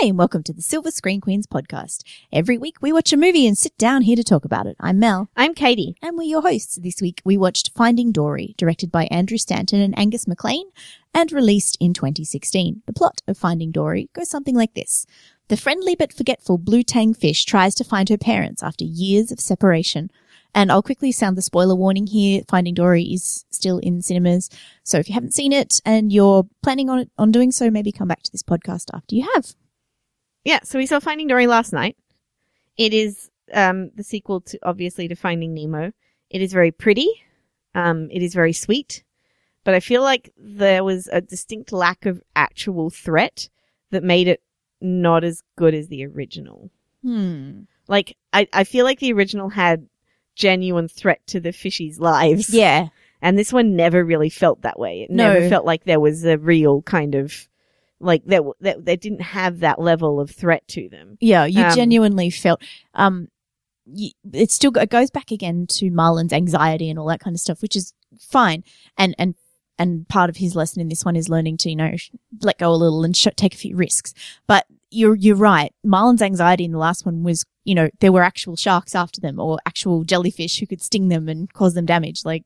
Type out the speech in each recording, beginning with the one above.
Hi, and welcome to the Silver Screen Queens podcast. Every week we watch a movie and sit down here to talk about it. I'm Mel. I'm Katie. And we're your hosts. This week we watched Finding Dory, directed by Andrew Stanton and Angus MacLane, and released in 2016. The plot of Finding Dory goes something like this. The friendly but forgetful blue tang fish tries to find her parents after years of separation. And I'll quickly sound the spoiler warning here. Finding Dory is still in cinemas. So if you haven't seen it and you're planning on it, on doing so, maybe come back to this podcast after you have. Yeah, so we saw Finding Dory last night. It is um, the sequel to obviously to Finding Nemo. It is very pretty. Um, it is very sweet, but I feel like there was a distinct lack of actual threat that made it not as good as the original. Hmm. Like I, I feel like the original had genuine threat to the fishies' lives. Yeah. And this one never really felt that way. It No. never felt like there was a real kind of like that that they didn't have that level of threat to them. Yeah, you Um, genuinely felt um it still it goes back again to Marlin's anxiety and all that kind of stuff, which is fine. And and and part of his lesson in this one is learning to you know let go a little and sh- take a few risks. But you're you're right. Marlin's anxiety in the last one was you know there were actual sharks after them or actual jellyfish who could sting them and cause them damage. Like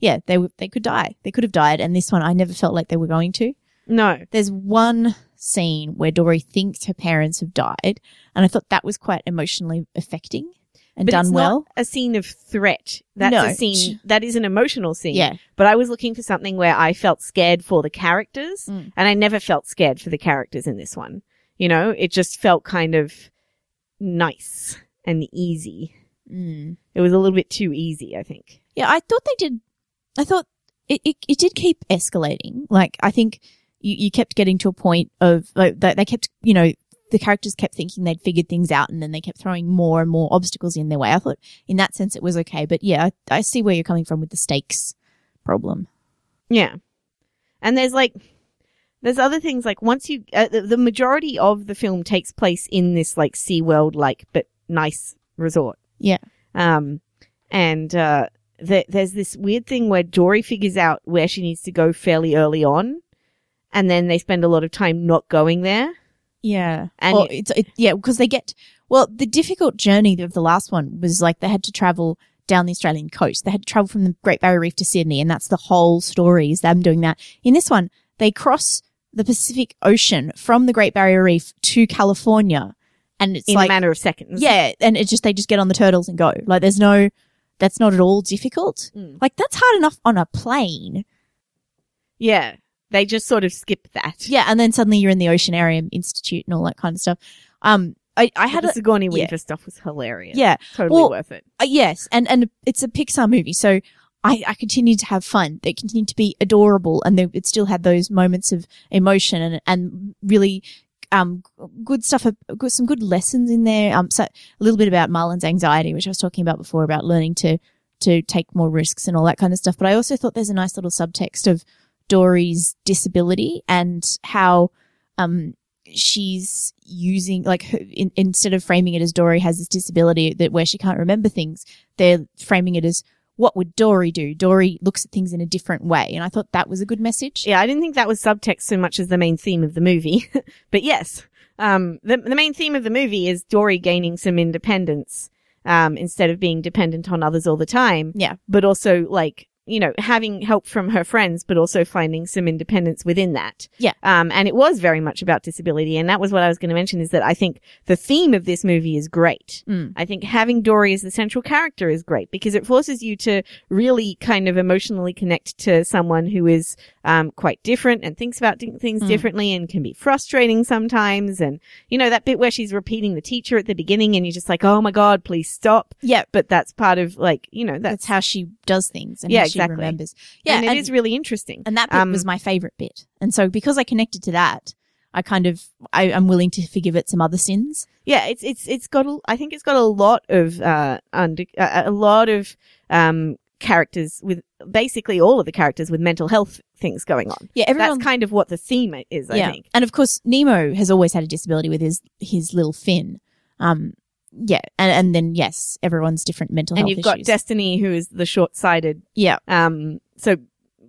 yeah, they w- they could die. They could have died. And this one, I never felt like they were going to. No. There's one scene where Dory thinks her parents have died, and I thought that was quite emotionally affecting and But done it's well. a scene of threat. That's No. a scene that is an emotional scene. Yeah. But I was looking for something where I felt scared for the characters Mm. and I never felt scared for the characters in this one. You know, it just felt kind of nice and easy. Mm. It was a little bit too easy, I think. Yeah, I thought they did. I thought it, it, it did keep escalating. Like, I think you, you kept getting to a point of, like, they, they kept, you know, the characters kept thinking they'd figured things out and then they kept throwing more and more obstacles in their way. I thought in that sense it was okay. But yeah, I, I see where you're coming from with the stakes problem. Yeah. And there's like, there's other things like once you, uh, the, the majority of the film takes place in this like sea world like, but nice resort. Yeah. Um, and, uh, the, there's this weird thing where Dory figures out where she needs to go fairly early on. And then they spend a lot of time not going there. Yeah. And Well, it's it, yeah, because they get well, the difficult journey of the last one was like they had to travel down the Australian coast. They had to travel from the Great Barrier Reef to Sydney, and that's the whole story is them doing that. In this one, they cross the Pacific Ocean from the Great Barrier Reef to California, and it's in like a matter of seconds. yeah, and it just they just get on the turtles and go. Like there's no, that's not at all difficult. Mm. Like that's hard enough on a plane. Yeah. They just sort of skip that. Yeah, and then suddenly you're in the Oceanarium Institute and all that kind of stuff. Um, I I had the a, Sigourney yeah. Weaver stuff was hilarious. yeah. Totally Well, worth it. Uh, yes, and and it's a Pixar movie, so I I continued to have fun. They continued to be adorable, and they, it still had those moments of emotion and and really um good stuff, uh, good, some good lessons in there. Um, so a little bit about Marlin's anxiety, which I was talking about before, about learning to to take more risks and all that kind of stuff. But I also thought there's a nice little subtext of Dory's disability and how um she's using like her, in, instead of framing it as Dory has this disability that where she can't remember things, they're framing it as what would Dory do? Dory looks at things in a different way, and I thought that was a good message. Yeah, I didn't think that was subtext so much as the main theme of the movie. but yes, um, the, the main theme of the movie is Dory gaining some independence, um, instead of being dependent on others all the time. Yeah. But also, like, you know, having help from her friends, but also finding some independence within that. Yeah. Um, and it was very much about disability. And that was what I was going to mention is that I think the theme of this movie is great. Mm. I think having Dory as the central character is great because it forces you to really kind of emotionally connect to someone who is um, quite different and thinks about things Mm. differently and can be frustrating sometimes. And you know that bit where she's repeating the teacher at the beginning, and you're just like, "Oh my god, please stop!" Yeah, But that's part of like you know that's that's how she does things and Yeah, how she exactly. remembers. yeah, and and- is really interesting. And that bit Um, was my favorite bit. And so because I connected to that, I kind of I, I'm willing to forgive it some other sins. yeah, it's it's it's got a, I think it's got a lot of uh under uh, a lot of um characters with basically all of the characters with mental health things going on. Yeah, everyone. That's kind of what the theme is, I think. And of course, Nemo has always had a disability with his his little fin. Um, yeah, and and then yes, everyone's different mental and health And you've got. Destiny, who is the short-sighted. yeah, Um, so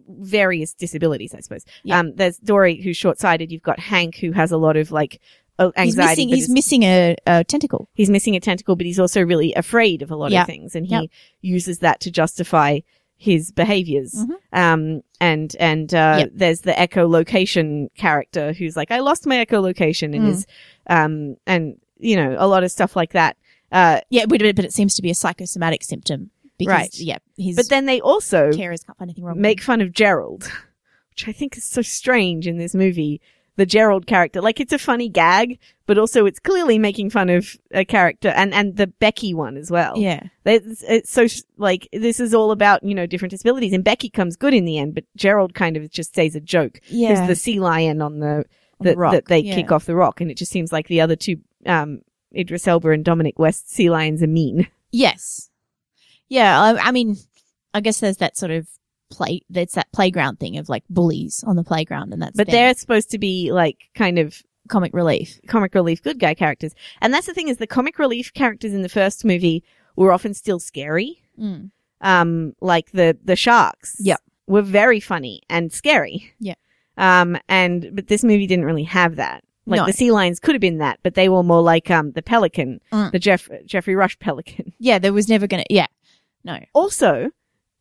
various disabilities, I suppose. Yeah. Um, there's Dory, who's short-sighted. You've got Hank, who has a lot of like uh, He's anxiety. missing. He's missing a, a tentacle. he's missing a tentacle, but he's also really afraid of a lot Yeah. of things, and he Yep. uses that to justify his behaviors. Mhm. Um, and and uh, Yep. there's the echolocation character who's like, I lost my echolocation, and Mm. is um, and you know a lot of stuff like that. Uh, Yeah, but, but it seems to be a psychosomatic symptom. Because, Right. Yeah. But then they also carers can't find anything wrong. make fun of Gerald, which I think is so strange in this movie. The Gerald character, like it's a funny gag, but also it's clearly making fun of a character, and and the Becky one as well. Yeah. It's, it's so like this is all about you know different disabilities, and Becky comes good in the end, but Gerald kind of just stays a joke. Yeah. There's the sea lion on the that, the rock, that they yeah. kick off the rock, and it just seems like the other two, um, Idris Elba and Dominic West sea lions are mean. Yes. Yeah. I, I mean, I guess there's that sort of play. That's that playground thing of like bullies on the playground, and that's But them. they're supposed to be like kind of comic relief. comic relief good guy characters. And that's the thing is the comic relief characters in the first movie were often still scary. Mm. Um, like the, the sharks. Yep. Were very funny and scary. Yeah. Um, and, but this movie didn't really have that. Like No. the sea lions could have been that, but they were more like, um, the pelican, Mm. the Jeff, Geoffrey Rush pelican. Yeah, there was never gonna. Yeah. No. Also,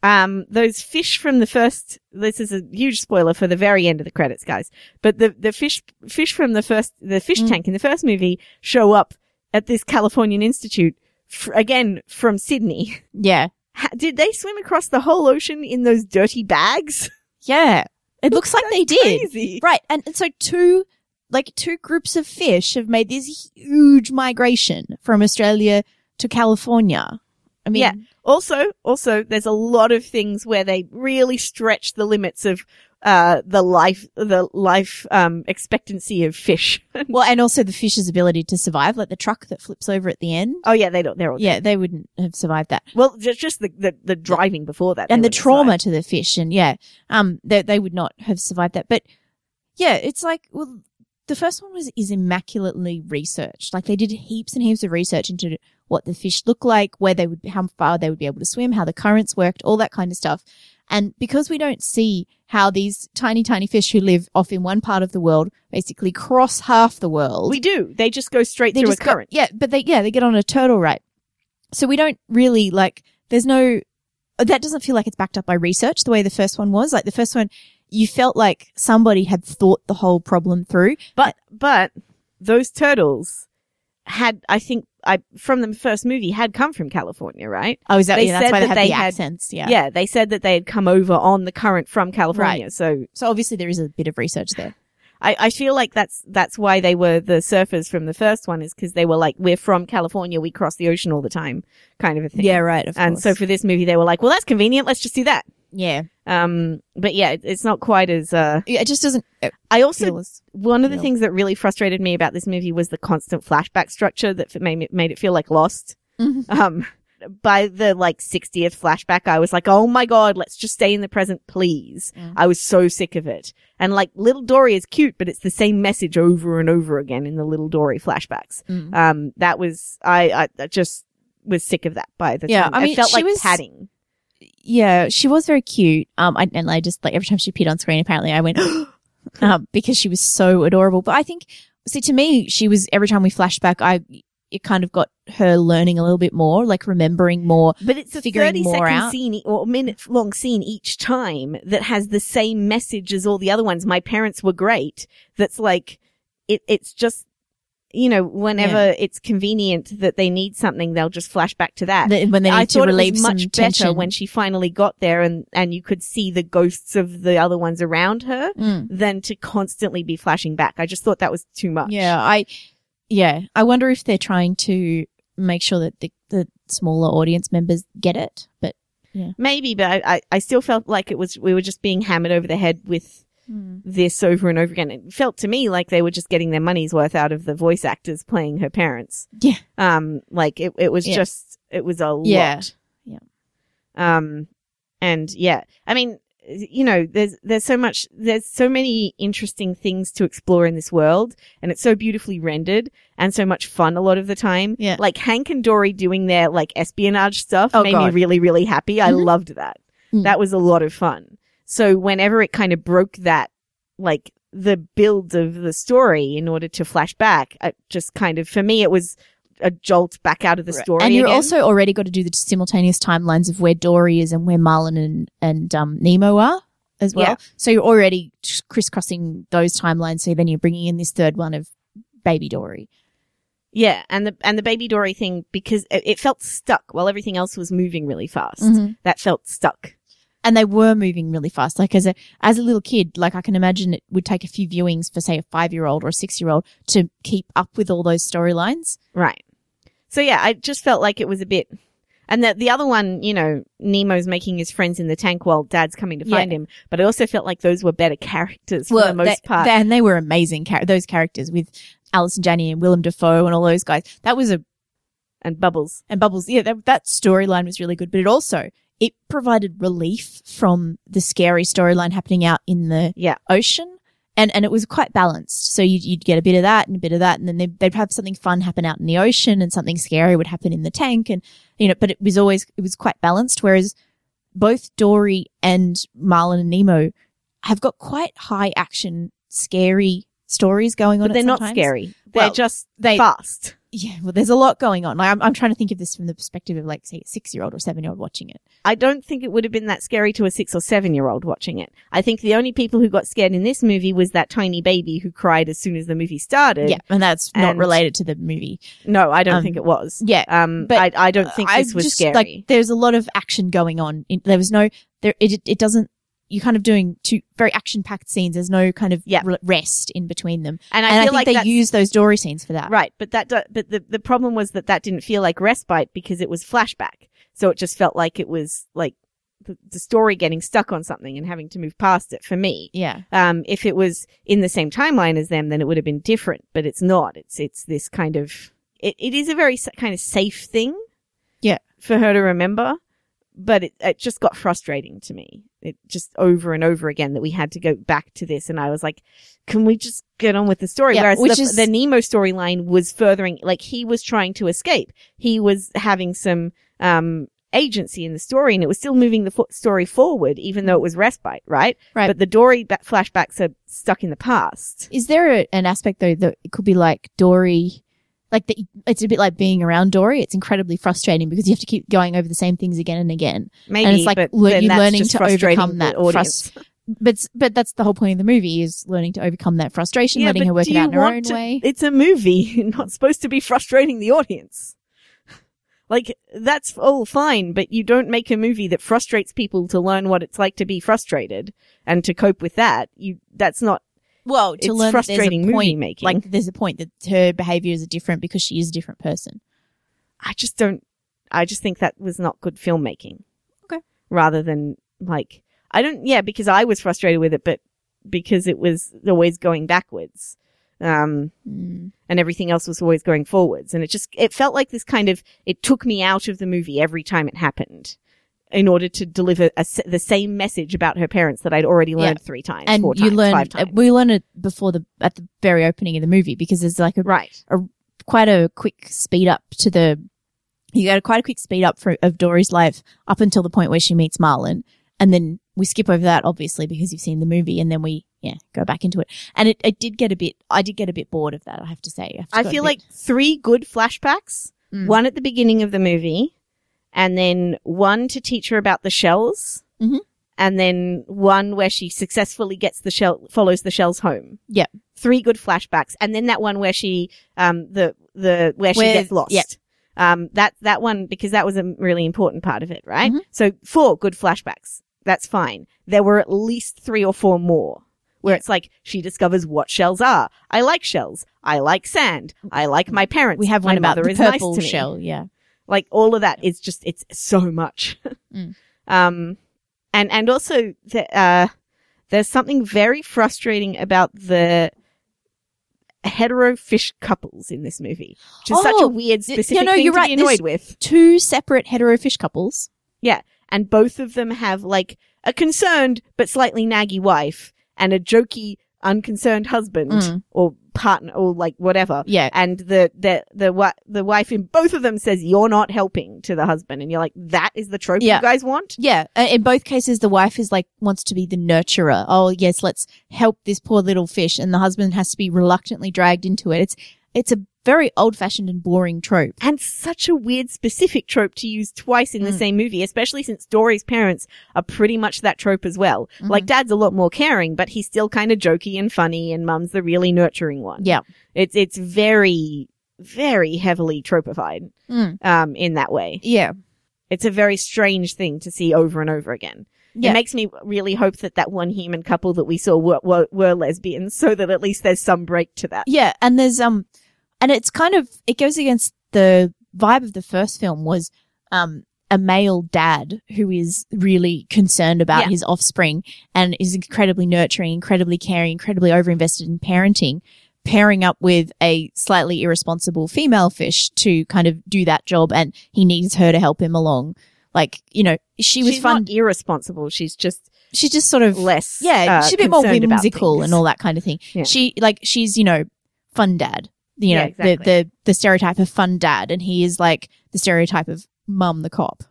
um, those fish from the first, this is a huge spoiler for the very end of the credits, guys, but the, the fish, fish from the first, the fish Mm. tank in the first movie show up at this Californian Institute, f- again, from Sydney. Yeah. Did they swim across the whole ocean in those dirty bags? Yeah. It looks like they That's did. Crazy. Right. And, and so two, like two groups of fish have made this huge migration from Australia to California. I mean, Yeah. Also, also, there's a lot of things where they really stretch the limits of, uh, the life, the life, um, expectancy of fish. well, and also the fish's ability to survive, like the truck that flips over at the end. oh yeah, they don't, they're all Yeah, they wouldn't have survived that. Well, just, just the, the, the driving before that. and the trauma survive. to the fish and yeah um they, they would not have survived that but yeah it's like well the first one was is immaculately researched like they did heaps and heaps of research into what the fish look like where they would how far they would be able to swim how the currents worked all that kind of stuff and because we don't see how these tiny tiny fish who live off in one part of the world basically cross half the world We do. They just go straight through a go- current. yeah, but they yeah they get on a turtle right. So we don't really like. There's no. That doesn't feel like it's backed up by research the way the first one was. Like the first one, you felt like somebody had thought the whole problem through. But, but those turtles had, I think, I, from the first movie had come from California, right? Oh, is that They yeah, that's why they that they the had- accents? Yeah. Yeah. They said that they had come over on the current from California. So So obviously there is a bit of research there. I, I feel like that's, that's why they were the surfers from the first one is because they were like, we're from California. We cross the ocean all the time kind of a thing. Yeah, right. Of And so for this movie, they were like, well, that's convenient. Let's just do that. yeah, Um, but yeah, it's not quite as, uh, Yeah, it just doesn't uh, I also as One of the things that really frustrated me about this movie was the constant flashback structure that made it, made it feel like Lost. Mhm. Um, by the like 60th flashback, I was like, oh my god, let's just stay in the present, please. Mm. I was so sick of it. And like, Little Dory is cute, but it's the same message over and over again in the Little Dory flashbacks. Mm. Um, that was, I, I I just was sick of that by the Yeah, time. I mean, felt she like was- padding. Yeah, she was very cute. Um, I, and I just like every time she appeared on screen, apparently I went, um, because she was so adorable. But I think, see, to me, she was every time we flash back, I it kind of got her learning a little bit more, like remembering more. But it's a figuring 30 more second out. scene or minute long scene each time that has the same message as all the other ones. My parents were great. That's like, it, it's just, you know, whenever it's convenient that they need something, they'll just flash back to that. That when they need I to thought it relieve was much better when she finally got there and, and you could see the ghosts of the other ones around her Mm. than to constantly be flashing back. I just thought that was too much. Yeah, I, yeah, I wonder if they're trying to make sure that the, the smaller audience members get it. But yeah. Maybe, but I, I, I still felt like it was, we were just being hammered over the head with this over and over again. It felt to me like they were just getting their money's worth out of the voice actors playing her parents. Yeah. Um, like it, it was Yeah. just, it was a Yeah. lot. Yeah. Um, and yeah, I mean, you know, there's, there's so much, there's so many interesting things to explore in this world and it's so beautifully rendered and so much fun a lot of the time. Yeah. Like Hank and Dory doing their like espionage stuff Oh, made God. me really, really happy. I Mhm. loved that. Mm. That was a lot of fun. So whenever it kind of broke that, like the build of the story in order to flash back. It just kind of, for me, it was a jolt back out of the story. and you're again. also already got to do the simultaneous timelines of where Dory is and where Marlin and, and um, Nemo are as well. Yeah. So you're already crisscrossing those timelines. So then you're bringing in this third one of baby Dory. yeah, and the and the baby Dory thing because it, it felt stuck while everything else was moving really fast. Mhm. That felt stuck. And they were moving really fast. Like as a as a little kid, like I can imagine it would take a few viewings for say a five year old or a six year old to keep up with all those storylines. Right. So yeah, I just felt like it was a bit. And the the other one, you know, Nemo's making his friends in the tank while Dad's coming to Yeah. find him. But I also felt like those were better characters for the most they, part. they- and they were amazing. Char- those characters with Allison Janney and Willem Dafoe and all those guys. That was a and Bubbles. and Bubbles. Yeah, that, that storyline was really good, but it also it provided relief from the scary storyline happening out in the Yeah. ocean, and and it was quite balanced. So you'd, you'd get a bit of that and a bit of that, and then they'd, they'd have something fun happen out in the ocean, and something scary would happen in the tank, and you know. But it was always it was quite balanced. Whereas both Dory and Marlin and Nemo have got quite high action, scary stories going on. But they're not scary. They're Well, just they- fast. Yeah, well, there's a lot going on. Like, I'm, I'm trying to think of this from the perspective of, like, say, a six year old or seven year old watching it. I don't think it would have been that scary to a six or seven year old watching it. I think the only people who got scared in this movie was that tiny baby who cried as soon as the movie started. Yeah, and that's not related to the movie. No, I don't Um, think it was. Yeah, Um, but I, I don't think I this was just, scary. Like, there's a lot of action going on. In, there was no, there, it, it doesn't, you're kind of doing two very action packed scenes. There's no kind of re- rest in between them. and I and I think like they that's- use those Dory scenes for that. Right, but that do, but the the problem was that that didn't feel like respite because it was flashback. So it just felt like it was like the, the story getting stuck on something and having to move past it for me. Yeah. Um, if it was in the same timeline as them, then it would have been different. But it's not. It's it's this kind of it, it is a very kind of safe thing. Yeah. For her to remember, but it it just got frustrating to me. It just over and over again that we had to go back to this, and I was like, can we just get on with the story? Yeah, Whereas which the, is- the Nemo storyline was furthering, like he was trying to escape. He was having some um agency in the story, and it was still moving the fo- story forward, even though it was respite, right? Right. But the Dory ba- flashbacks are stuck in the past. Is there a, an aspect though that it could be like Dory, like the, it's a bit like being around Dory. It's incredibly frustrating because you have to keep going over the same things again and again. Maybe, and it's like le- you're learning to overcome that audience. frust- But but that's the whole point of the movie is learning to overcome that frustration, Yeah, letting her work it out in her own to- way. It's a movie, not supposed to be frustrating the audience. Like, that's all fine, but you don't make a movie that frustrates people to learn what it's like to be frustrated and to cope with that. You, that's not, Well, to it's learn that there's frustrating a movie point, making. like there's a point that her behaviors are different because she is a different person. I just don't, I just think that was not good filmmaking. Okay. Rather than, like, I don't, yeah, because I was frustrated with it, but because it was always going backwards. Um, Mm. and everything else was always going forwards. And it just, it felt like this kind of, it took me out of the movie every time it happened in order to deliver a the same message about her parents that I'd already learned three times, And four you times, learn five uh, times. we learned it before the at the very opening of the movie because there's like a right. a quite a quick speed up to the you got a quite a quick speed up for, of Dory's life up until the point where she meets Marlin, and then we skip over that obviously because you've seen the movie, and then we yeah go back into it, and it, it did get a bit I did get a bit bored of that I have to say I a feel like three good flashbacks, Mm. one at the beginning of the movie, and then one to teach her about the shells. Mhm. And then one where she successfully gets the shell, follows the shells home. Yep. Three good flashbacks. And then that one where she, um, the, the, where she gets lost. yep. Um, that, that one, because that was a really important part of it, right? Mhm. So four good flashbacks. That's fine. There were at least three or four more where it's like she discovers what shells are. I like shells. I like sand. I like my parents. we have my one about mother the is nice purple to me. shell yeah Like all of that is just it's so much. Mm. Um, and and also the, uh, there's something very frustrating about the hetero fish couples in this movie, which is such a Oh, weird specific you know, thing you're to right. be annoyed There's- with. two separate hetero fish couples Yeah, And both of them have like a concerned but slightly naggy wife and a jokey, unconcerned husband Mm. or partner or like whatever. Yeah. And the, the, the, the wife in both of them says, you're not helping to the husband. And you're like, that is the trope Yeah. you guys want? Yeah, in both cases, the wife is like wants to be the nurturer. Oh yes, let's help this poor little fish, and the husband has to be reluctantly dragged into it. It's it's a very old fashioned and boring trope. And such a weird specific trope to use twice in the Mm. same movie, especially since Dory's parents are pretty much that trope as well. Mhm. Like dad's a lot more caring, but he's still kind of jokey and funny and mum's the really nurturing one. Yeah, It's, it's very, very heavily tropified, Mm. um, in that way. yeah, It's a very strange thing to see over and over again. yeah. It makes me really hope that that one human couple that we saw were, were, were lesbians so that at least there's some break to that. Yeah, and there's um, and it's kind of it goes against the vibe of the first film was um a male dad who is really concerned about Yeah. his offspring and is incredibly nurturing, incredibly caring, incredibly overinvested in parenting, pairing up with a slightly irresponsible female fish to kind of do that job, and he needs her to help him along. Like you know, she was She's fun. not irresponsible. She's just she's just sort of less. yeah, uh, she's a bit more whimsical and all that kind of thing. Yeah. She like she's you know fun dad, you Yeah, know exactly. the the the stereotype of fun dad, and he is like the stereotype of mum the cop,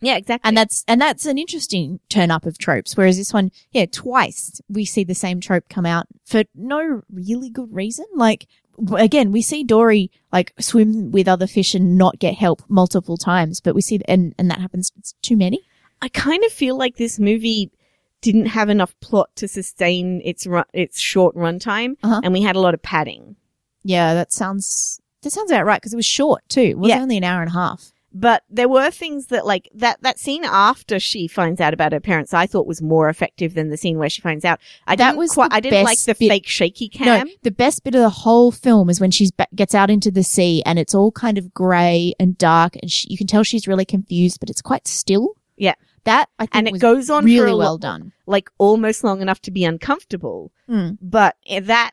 Yeah, exactly. and that's and that's an interesting turn up of tropes. Whereas this one, yeah, twice we see the same trope come out for no really good reason. Like again, we see Dory like swim with other fish and not get help multiple times, but we see and and that happens. It's too many. I kind of feel like this movie didn't have enough plot to sustain its run, its short runtime, Uh-huh. and we had a lot of padding. Yeah, that sounds that sounds about right because it was short too. It was Yeah. only an hour and a half. But there were things that, like that that scene after she finds out about her parents, I thought was more effective than the scene where she finds out. I That didn't was quite. the I didn't like best the bit- fake shaky cam. No, the best bit of the whole film is when she gets out into the sea and it's all kind of grey and dark, and she, you can tell she's really confused, but it's quite still. Yeah. that I think and it was goes on really for well lo- done. like almost long enough to be uncomfortable. Mm. But eh, that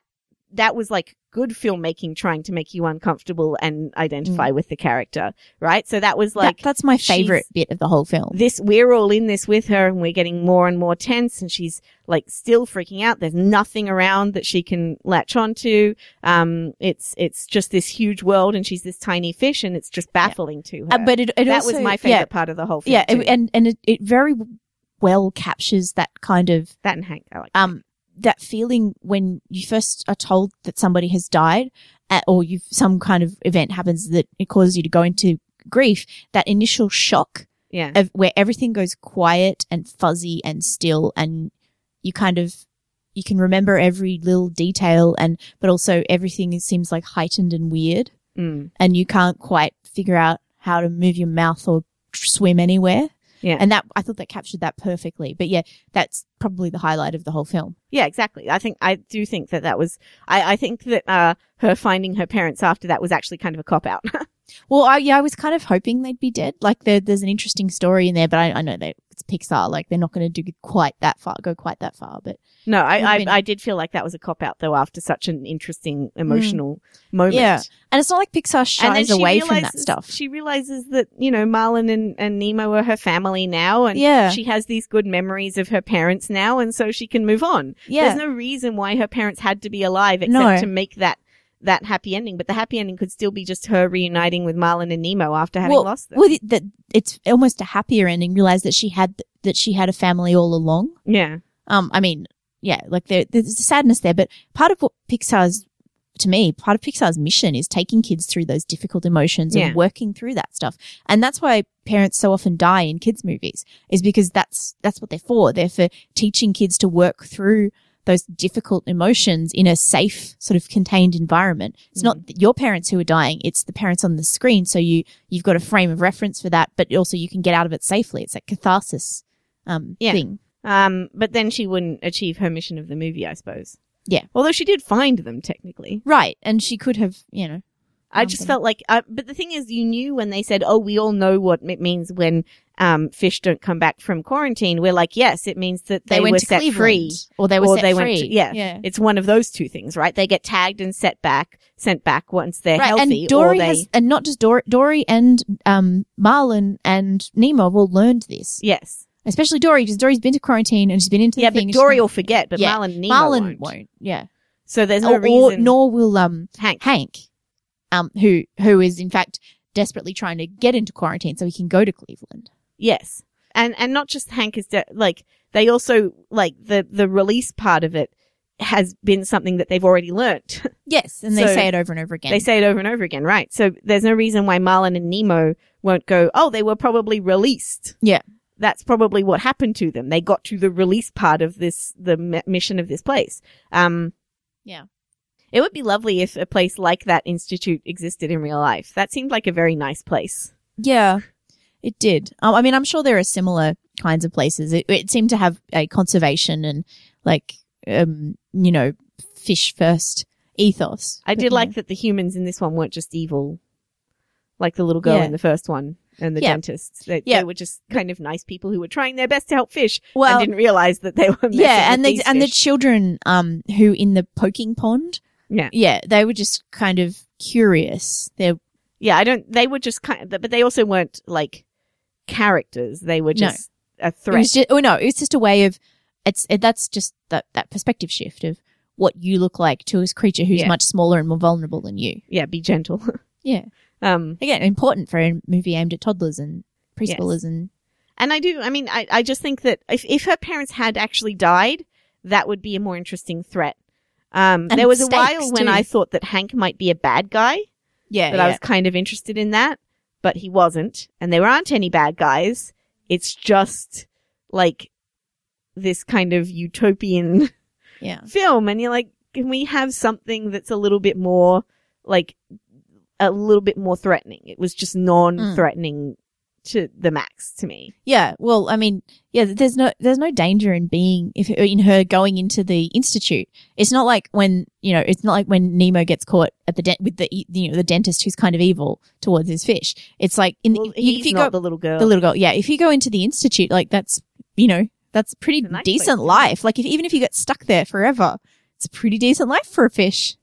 that was like good filmmaking trying to make you uncomfortable and identify with the character, right? So that was like That- that's my favorite bit of the whole film. this we're all in this with her and we're getting more and more tense and she's like still freaking out. There's nothing around that she can latch onto. Um it's it's just this huge world and she's this tiny fish and it's just baffling to her. Uh, but it, it that also, was my favorite Yeah, part of the whole film yeah, it- and and it, it very well captures that kind of that and hank i like um that feeling when you first are told that somebody has died uh, or you've some kind of event happens that it causes you to go into grief that initial shock yeah. of where everything goes quiet and fuzzy and still and you kind of you can remember every little detail and but also everything seems like heightened and weird. Mm. and you can't quite figure out how to move your mouth or swim anywhere Yeah. and that i thought that captured that perfectly. But yeah that's probably the highlight of the whole film. Yeah exactly. I think i do think that that was i i think that uh her finding her parents after that was actually kind of a cop out well I, yeah i was kind of hoping they'd be dead. Like there, there's an interesting story in there but i, I know that it's pixar like they're not going to do quite that far go quite that far but no i I, been- I did feel like that was a cop out though after such an interesting emotional moment Mm. Yeah. and it's not like pixar shies away from that stuff She realizes that, you know, Marlin and, and Nemo are her family now and Yeah. she has these good memories of her parents now and so she can move on. yeah There's no reason why her parents had to be alive except No. to make that that happy ending, but the happy ending could still be just her reuniting with Marlin and Nemo after having well, lost them. well, that it's almost a happier ending. Realize that she had that she had a family all along. yeah. Um, I mean, yeah, like there, there's a sadness there, but part of what Pixar's, to me, part of Pixar's mission is taking kids through those difficult emotions Yeah. and working through that stuff. And that's why parents so often die in kids' movies is because that's, that's what they're for. They're for teaching kids to work through those difficult emotions in a safe, sort of contained environment. It's not your parents who are dying; it's the parents on the screen. So you you've got a frame of reference for that, but also you can get out of it safely. It's like catharsis um, Yeah. thing. Um, but then she wouldn't achieve her mission of the movie, I suppose. Yeah. Although she did find them technically. Right. And she could have, you know. I just felt like, uh, but the thing is, you knew when they said, "Oh, we all know what it means when um, fish don't come back from quarantine." We're like, "Yes, it means that they, they, went were to set Cleveland, free." or they were or set they free. went to- yeah. yeah. It's one of those two things, right? They get tagged and set back, sent back once they're Right, healthy, and Dory or they. has, and not just Dory, Dory and um, Marlin and Nemo have all learned this. yes, Especially Dory, because Dory's been to quarantine and she's been into yeah, but Dory will forget, but Yeah, Marlin and Nemo Marlin won't. Yeah, So there's no or, or reason. nor will um Hank. Hank, um who who is in fact desperately trying to get into quarantine so he can go to Cleveland. Yes. And and not just Hank is de- like they also like the the release part of it has been something that they've already learnt. Yes, and they So- say it over and over again. they say it over and over again, right? So there's no reason why Marlin and Nemo won't go, "Oh, they were probably released." Yeah. That's probably what happened to them. They got to the release part of this the m- mission of this place. Um Yeah. It would be lovely if a place like that institute existed in real life. That seemed like a very nice place. Yeah, it did. Um, I mean, I'm sure there are similar kinds of places. It, it seemed to have a conservation and like, um, you know, fish first ethos. I But, did like that the humans in this one weren't just evil, like the little girl Yeah. in the first one and the Yeah. dentists. They, Yeah. they were just kind of nice people who were trying their best to help fish well, and didn't realize that they were yeah, and the and the children, um, who in the poking pond, Yeah. yeah, they were just kind of curious. They're yeah, I don't. They were just kind of, but they also weren't like characters. They were No. just a It threat. was just, oh no, it was just a way of, it's, it, that's just that, that perspective shift of what you look like to a creature who's Yeah. much smaller and more vulnerable than you. yeah, be gentle. Yeah. um, Again, important for a movie aimed at toddlers and preschoolers and, and I do. I mean, I, I just think that if if her parents had actually died, that would be a more interesting threat. Um, there was a while when. I thought that Hank might be a bad guy. yeah, that I was kind of interested in that, but he wasn't. And there aren't any bad guys. It's just like this kind of utopian yeah. film. And you're like, can we have something that's a little bit more like a little bit more threatening? It was just non-threatening to the max to me. Yeah, well, I mean, yeah, there's no there's no danger in being if in her going into the institute. It's not like when you know, it's not like when Nemo gets caught at the dent with the you know the dentist who's kind of evil towards his fish. It's like in Well, if you not go the little girl. the little girl, yeah, if you go into the institute, like that's you know that's pretty nice decent place. life. Like if even if you get stuck there forever, it's a pretty decent life for a fish.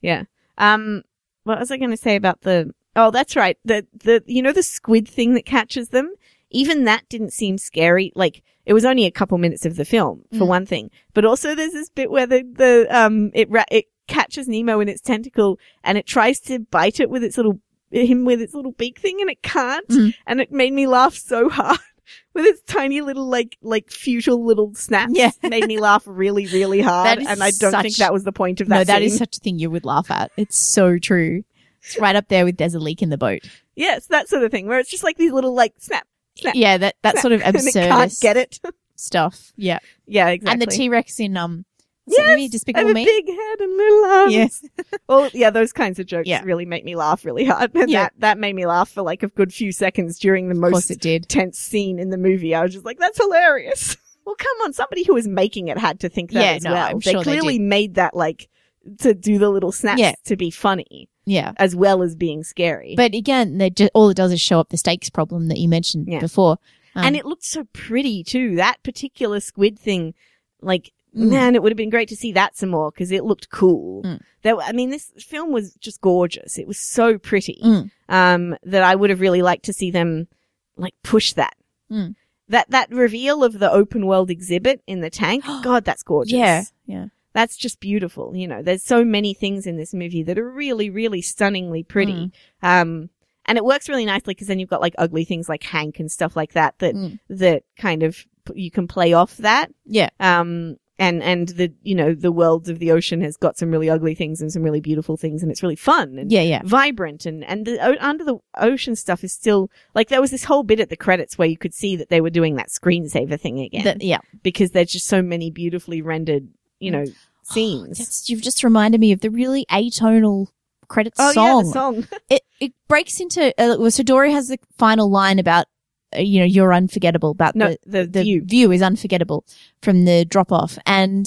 Yeah. Um, what was I going to say about the? Oh, that's right. The the you know the squid thing that catches them. Even that didn't seem scary. Like it was only a couple minutes of the film for Mm. one thing, but also there's this bit where the the um it ra- it catches Nemo in its tentacle and it tries to bite it with its little him with its little beak thing and it can't, Mhm. and it made me laugh so hard. With its tiny little like like futile little snaps, Yeah. made me laugh really really hard, and I don't think that was the point of that. no, that is scene. such a thing you would laugh at. It's so true. It's right up there with there's a leak in the boat. Yes, that sort of thing, where it's just like these little like snap, snap, Yeah, that that snap, sort of it can't absurd get it. stuff. Yeah. yeah, exactly. And the T Rex in um what's that movie I have Despicable a Me. big head and little arms. Yes. Well, yeah, those kinds of jokes Yeah. really make me laugh really hard. And Yeah. that that made me laugh for like a good few seconds during the most it did. tense scene in the movie. I was just like, that's hilarious. Well, come on, somebody who was making it had to think that Yeah, as no, well. I'm they sure they clearly did. made that like to do the little snaps Yeah. to be funny Yeah. as well as being scary. But again, they ju- all it does is show up the stakes problem that you mentioned Yeah. before. Um, and it looked so pretty too. That particular squid thing, like, Mm. man, it would have been great to see that some more because it looked cool. Mm. There, I mean, this film was just gorgeous. It was so pretty, Mm. um, that I would have really liked to see them, like, push that. Mm. That, that reveal of the open world exhibit in the tank. God, that's gorgeous. yeah. Yeah. That's just beautiful. You know, there's so many things in this movie that are really, really stunningly pretty. Mm. Um, and it works really nicely because then you've got like ugly things like Hank and stuff like that that Mm. that kind of you can play off that. Yeah. Um, and and the you know the world of the ocean has got some really ugly things and some really beautiful things, and it's really fun and Yeah. Yeah. vibrant. And and the o- under the ocean stuff is still like there was this whole bit at the credits where you could see that they were doing that screensaver thing again That- yeah. because there's just so many beautifully rendered you know scenes. That's- you've just reminded me of the really atonal credit oh song. yeah, the song. It it breaks into uh, well, so Dory has the final line about uh, you know you're unforgettable about No, the the, the view. view is unforgettable from the drop off and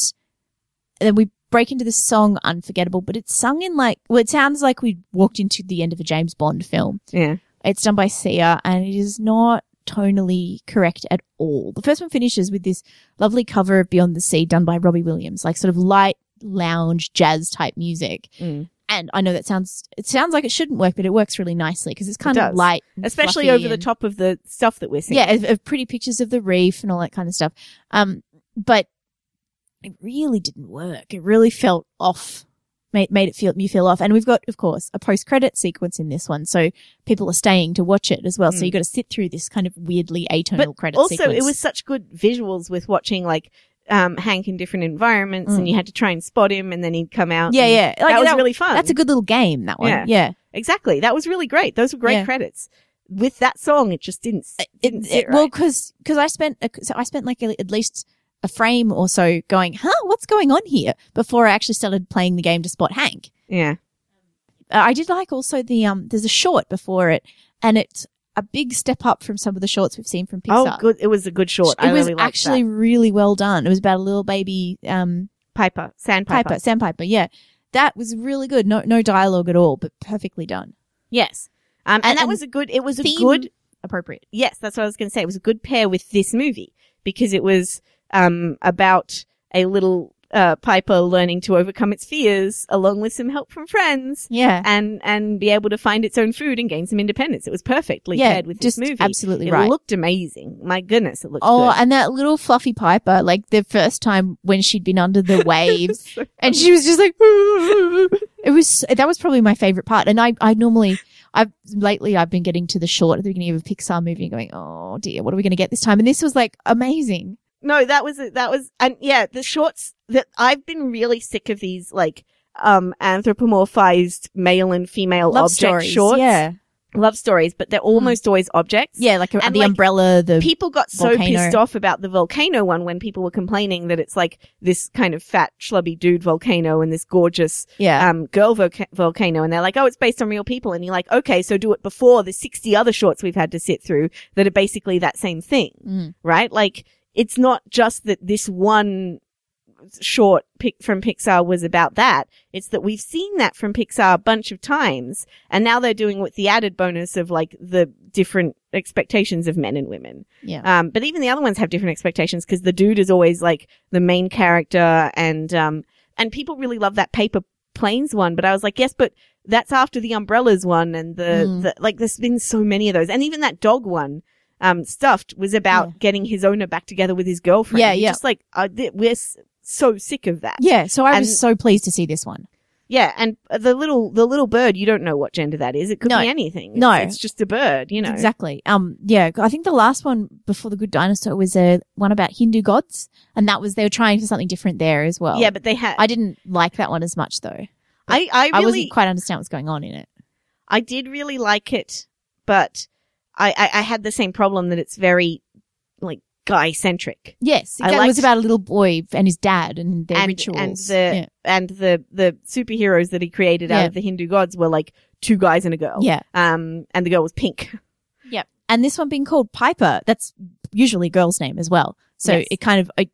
then we break into the song unforgettable but it's sung in like well it sounds like we walked into the end of a James Bond film Yeah. it's done by Sia and it is not tonally correct at all the first one finishes with this lovely cover of Beyond the Sea done by Robbie Williams like sort of light lounge jazz type music Mm. and I know that sounds it sounds like it shouldn't work, but it works really nicely because it's kind of light, and Especially over the top of the stuff that we're seeing. Yeah, of, of pretty pictures of the reef and all that kind of stuff. Um, but it really didn't work. It really felt off. Made, made it feel me feel off. And we've got, of course, a post credit sequence in this one. So people are staying to watch it as well. So Mm. you got to sit through this kind of weirdly atonal but credit also sequence. it was such good visuals with watching like um, Hank in different environments, Mm. and you had to try and spot him, and then he'd come out. yeah, yeah. Like, that was that- really fun. That's a good little game, that one. Yeah. Yeah. exactly. That was really great. Those were great Yeah. credits. With that song, it just didn't. It- didn't it- well, right. cause, cause I spent, a, so I spent like a, at least a frame or so going, huh, what's going on here? Before I actually started playing the game to spot Hank. yeah, Uh, I did like also the, um, there's a short before it and it's a big step up from some of the shorts we've seen from Pixar. oh, good. It was a good short. It I was really actually that. really well done. It was about a little baby, um, Piper, Sandpiper. Piper, Sandpiper. Yeah. That was really good. No, no dialogue at all, but perfectly done. Yes, um, and, And- that and was a good. It was a good. Appropriate. Yes, that's what I was going to say. It was a good pair with this movie because it was um, about a little uh, Piper learning to overcome its fears, along with some help from friends, Yeah. and and be able to find its own food and gain some independence. It was perfectly yeah. paired with just this movie. absolutely it right. It looked amazing. My goodness, it looked Oh, good. and that little fluffy Piper, like the first time when she'd been under the waves, and she was just like, it was that was probably my favorite part. And I, I normally, I've lately I've been getting to the short at the beginning of a Pixar movie, and going, oh dear, what are we going to get this time? And this was like amazing. No, that was it. that was and yeah, the shorts that I've been really sick of these like um anthropomorphized male and female Love object stories, shorts. yeah, Love stories, but they're almost always objects. yeah, like a, And, the like, umbrella, the People got so pissed off about the volcano one when people were complaining that it's like this kind of fat, schlubby dude volcano and this gorgeous yeah, um, girl voca- volcano. And they're like, oh, it's based on real people. And you're like, okay, so do it before the 60 other shorts we've had to sit through that are basically that same thing Mm. right? Like, it's not just that this one short pic from Pixar was about that. It's that we've seen that from Pixar a bunch of times. And now they're doing with the added bonus of like the different expectations of men and women. yeah, Um, but even the other ones have different expectations because the dude is always like the main character and, um, and people really love that paper planes one, but I was like, yes, but that's after the umbrellas one and the, Mm. the like there's been so many of those. And even that dog one, um, stuffed was about Yeah. getting his owner back together with his girlfriend. Yeah, yeah. Just like, uh, th- we're s- so sick of that. yeah. So I was so pleased to see this one. Yeah. And the little, the little bird, you don't know what gender that is. It could No. be anything. It's, No. It's just a bird, you know. Exactly. Um, yeah, I think the last one before the Good Dinosaur was a one about Hindu gods, and that was they were trying for something different there as well. Yeah, but they had, I didn't like that one as much though. I, I really, I wasn't quite understand what's going on in it. I did really like it, but I, I, I had the same problem that it's very like guy centric. Yes, I it was about a little boy and his dad and their And- rituals. and the- yeah. And the, the superheroes that he created Yeah. out of the Hindu gods were like two guys and a girl. yeah, Um, and the girl was pink. yep. And this one being called Piper, that's usually a girl's name as well. So Yes. it kind of, I,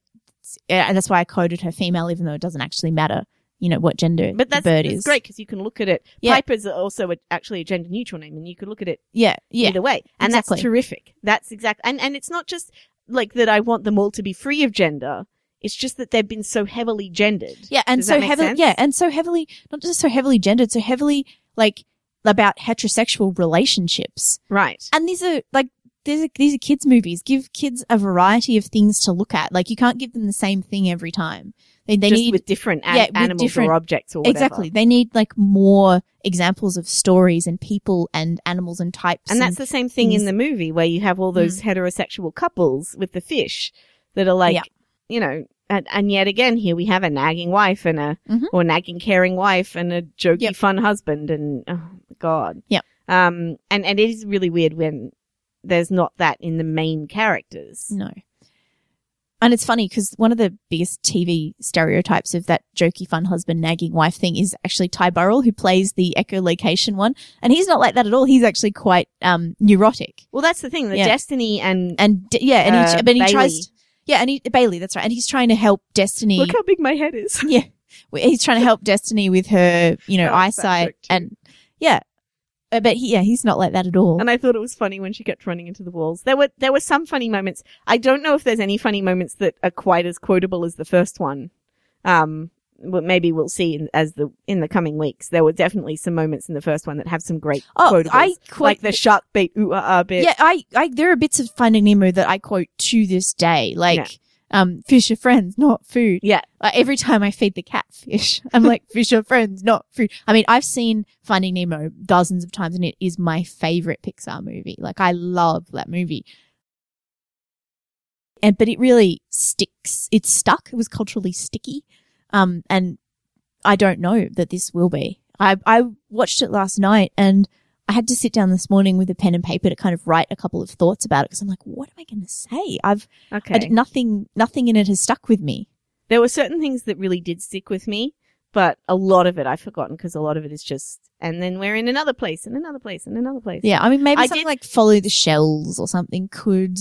and that's why I coded her female, even though it doesn't actually matter, you know, what gender But that's, the bird that's is. great because you can look at it. Yeah. Piper's also a, actually a gender neutral name and you could look at it Yeah, yeah, either way. And exactly. that's terrific. That's exact. And, and it's not just like that I want them all to be free of gender. It's just that they've been so heavily gendered. Yeah, and Does so heavily, sense? yeah, and so heavily, not just so heavily gendered, so heavily like about heterosexual relationships. Right. And these are like these are these are kids movies. Give kids a variety of things to look at. Like you can't give them the same thing every time. They they just need with different an- yeah, animals different- or objects or whatever. exactly. They need like more examples of stories and people and animals and types. And that's the same thing in the movie where you have all those heterosexual couples with the fish that are like, Yeah. you know, and, and yet again here we have a nagging wife and a Mhm. or nagging caring wife and a jokey Yep. fun husband and oh god. Yep. Um and and it is really weird when there's not that in the main characters. No. And it's funny because one of the biggest TV stereotypes of that jokey fun husband nagging wife thing is actually Ty Burrell, who plays the echolocation one. And he's not like that at all. He's actually quite um, neurotic. Well, that's the thing. The Yeah. Destiny and And yeah, and he, Uh, but he Bailey. tries, yeah, and he, Bailey, that's right. And he's trying to help Destiny. look how big my head is. yeah. He's trying to help Destiny with her, you know, eyesight. And yeah. Uh, But he, yeah, he's not like that at all. And I thought it was funny when she kept running into the walls. There were there were some funny moments. I don't know if there's any funny moments that are quite as quotable as the first one. Um, but maybe we'll see in, as the in the coming weeks. There were definitely some moments in the first one that have some great Oh, quotables, I quote- like the shark beat ooh ah ah bit. Yeah, I, I, there are bits of Finding Nemo that I quote to this day. Like, um, fish are friends, not food. Yeah. Like every time I feed the cat fish, I'm like, fish are friends, not food. I mean, I've seen Finding Nemo dozens of times and it is my favorite Pixar movie. Like I love that movie. And, but it really sticks. It's stuck. It was culturally sticky. Um, and I don't know that this will be. I, I watched it last night and I had to sit down this morning with a pen and paper to kind of write a couple of thoughts about it because I'm like, what am I going to say? I've, Okay. I did, nothing, nothing in it has stuck with me. there were certain things that really did stick with me, but a lot of it I've forgotten because a lot of it is just, and then we're in another place and another place and another place. Yeah, I mean, maybe I something did- like follow the shells or something could,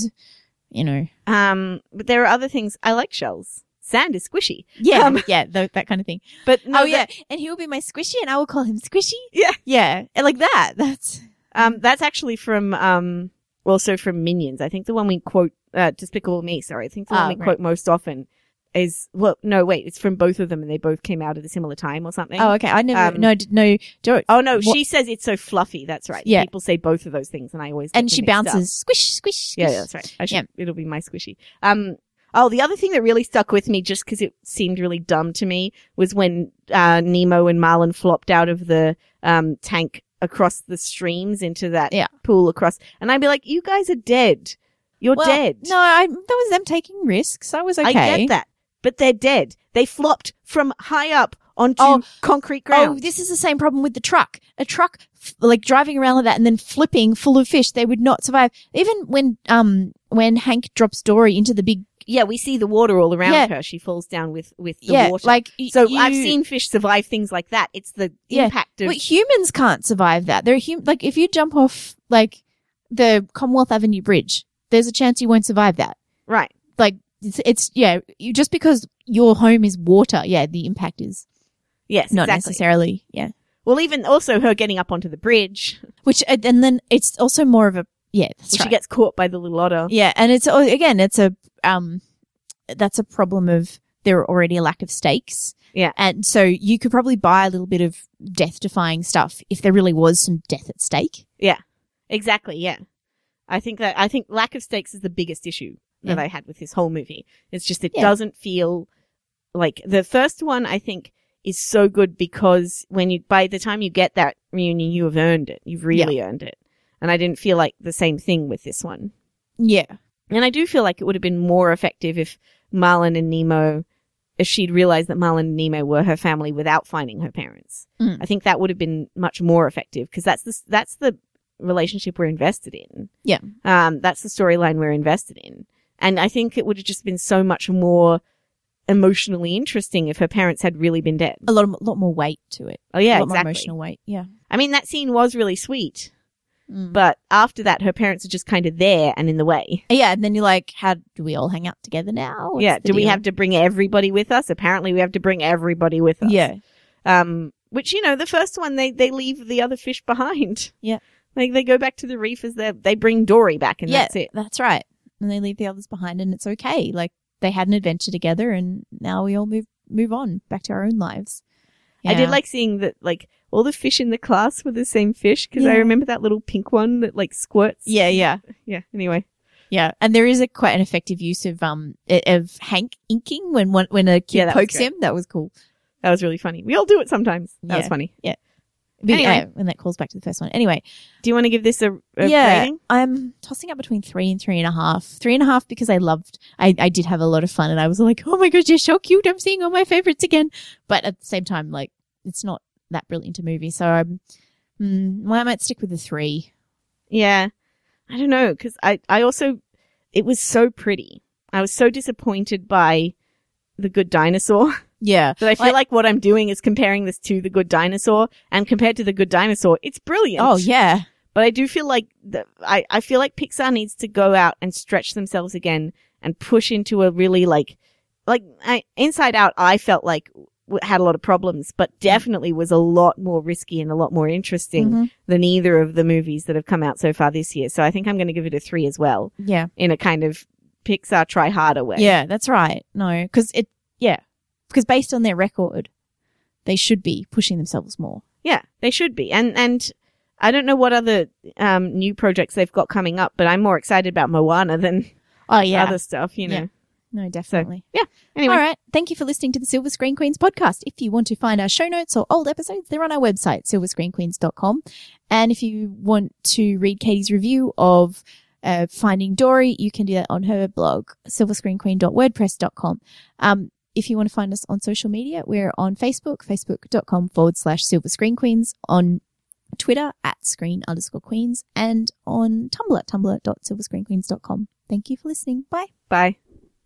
you know. Um, but there are other things. I like shells. Sand is squishy. Yeah, Um, yeah, th- that kind of thing. But no, oh that- yeah, and he will be my squishy, and I will call him squishy. Yeah. yeah, and like that. That's Um, that's actually from um, also from Minions. I think the one we quote, uh, Despicable Me. Sorry, I think the one Oh, we right. quote most often is well, no, wait, it's from both of them, and they both came out at a similar time or something. oh okay. I never Um, no no. Don't. Oh no, What- she says it's so fluffy. That's right. Yeah. people say both of those things, and I always and she mixed up. bounces squish squish. squish. Yeah, that's right. I should, Yeah. It'll be my squishy. Um. Oh, the other thing that really stuck with me, just because it seemed really dumb to me, was when uh, Nemo and Marlin flopped out of the um, tank across the streams into that Yeah. pool across, and I'd be like, "You guys are dead. You're Well, dead." No, I, that was them taking risks. I was okay. I get that, but they're dead. They flopped from high up onto Oh. concrete ground. Oh, this is the same problem with the truck. A truck, f- like driving around like that and then flipping full of fish, they would not survive. Even when, um, when Hank drops Dory into the big, yeah, we see the water all around Yeah. her. She falls down with with the yeah, water. like, y- so you- I've seen fish survive things like that. It's the Yeah. impact of Well, humans can't survive that. They're hum- like if you jump off like the Commonwealth Avenue Bridge, there's a chance you won't survive that. right. Like it's, it's yeah, you, just because your home is water, yeah, the impact is Yes, not exactly. necessarily yeah. Well, even also her getting up onto the bridge Which and then it's also more of a yeah, that's right. she gets caught by the little otter. yeah, and it's oh, again, it's a um, that's a problem of there are already a lack of stakes. Yeah. and so you could probably buy a little bit of death-defying stuff if there really was some death at stake. Yeah, exactly. Yeah. I think that I think lack of stakes is the biggest issue that Yeah. I had with this whole movie. It's just it Yeah. doesn't feel like the first one. I think is so good because when you by the time you get that reunion, you have earned it. You've really earned it. And I didn't feel like the same thing with this one. Yeah, And I do feel like it would have been more effective if Marlin and Nemo, if she'd realized that Marlin and Nemo were her family without finding her parents. Mm. I think that would have been much more effective because that's the that's the relationship we're invested in. Yeah. Um, that's the storyline we're invested in, and I think it would have just been so much more emotionally interesting if her parents had really been dead. a lot, of, lot more weight to it. Oh yeah, a lot more exactly. emotional weight. Yeah, I mean, that scene was really sweet, but but after that, her parents are just kind of there and in the way. yeah, and then you're like, how do we all hang out together now? What's yeah. Do we have to bring everybody with us? Apparently, we have to bring everybody with us. Yeah, Um, which you know, the first one they they leave the other fish behind. Yeah. Like they go back to the reef as they they bring Dory back, and yeah, that's it. That's right. And they leave the others behind, and it's okay. Like they had an adventure together, and now we all move move on back to our own lives. I did like seeing that like all the fish in the class were the same fish because I remember that little pink one that like squirts. Yeah, yeah, Yeah. Anyway. yeah. And there is a quite an effective use of um of Hank inking when one when a kid Yeah, pokes him. That was cool. That was really funny. We all do it sometimes. That was Yeah. funny. But, Anyway. yeah, when that calls back to the first one. Anyway, Do you want to give this a, a yeah, rating? I'm tossing up between three and three and a half. Three and a half because I loved, I, I did have a lot of fun and I was like, oh my gosh, you're so cute. I'm seeing all my favorites again. But at the same time, like, it's not that brilliant a movie. So I'm, mm, well, I might stick with the three. Yeah. I don't know because I I also it was so pretty. I was so disappointed by the Good Dinosaur. Yeah. But I feel Like- like what I'm doing is comparing this to the Good Dinosaur, and compared to the Good Dinosaur, it's brilliant. Oh, yeah. But I do feel like the, I I feel like Pixar needs to go out and stretch themselves again and push into a really like like I, Inside Out. I felt like had a lot of problems, but definitely was a lot more risky and a lot more interesting Mhm. than either of the movies that have come out so far this year. So I think I'm going to give it a three as well, Yeah. in a kind of Pixar try harder way. Yeah, that's right. No, because it, yeah. Because based on their record, they should be pushing themselves more. Yeah, they should be. And and I don't know what other um, new projects they've got coming up, but I'm more excited about Moana than Oh, yeah. other stuff. You know. Yeah. No, definitely. Yeah. Anyway, All right. Thank you for listening to the Silver Screen Queens podcast. If you want to find our show notes or old episodes, they're on our website, silverscreenqueens.com. And if you want to read Katie's review of uh, Finding Dory, you can do that on her blog, silverscreenqueen.wordpress.com. Um, if you want to find us on social media, we're on Facebook, facebook.com forward slash Silver Screen Queens, on Twitter at screen underscore queens, and on Tumblr, tumblr.silverscreenqueens.com. Thank you for listening. Bye. bye.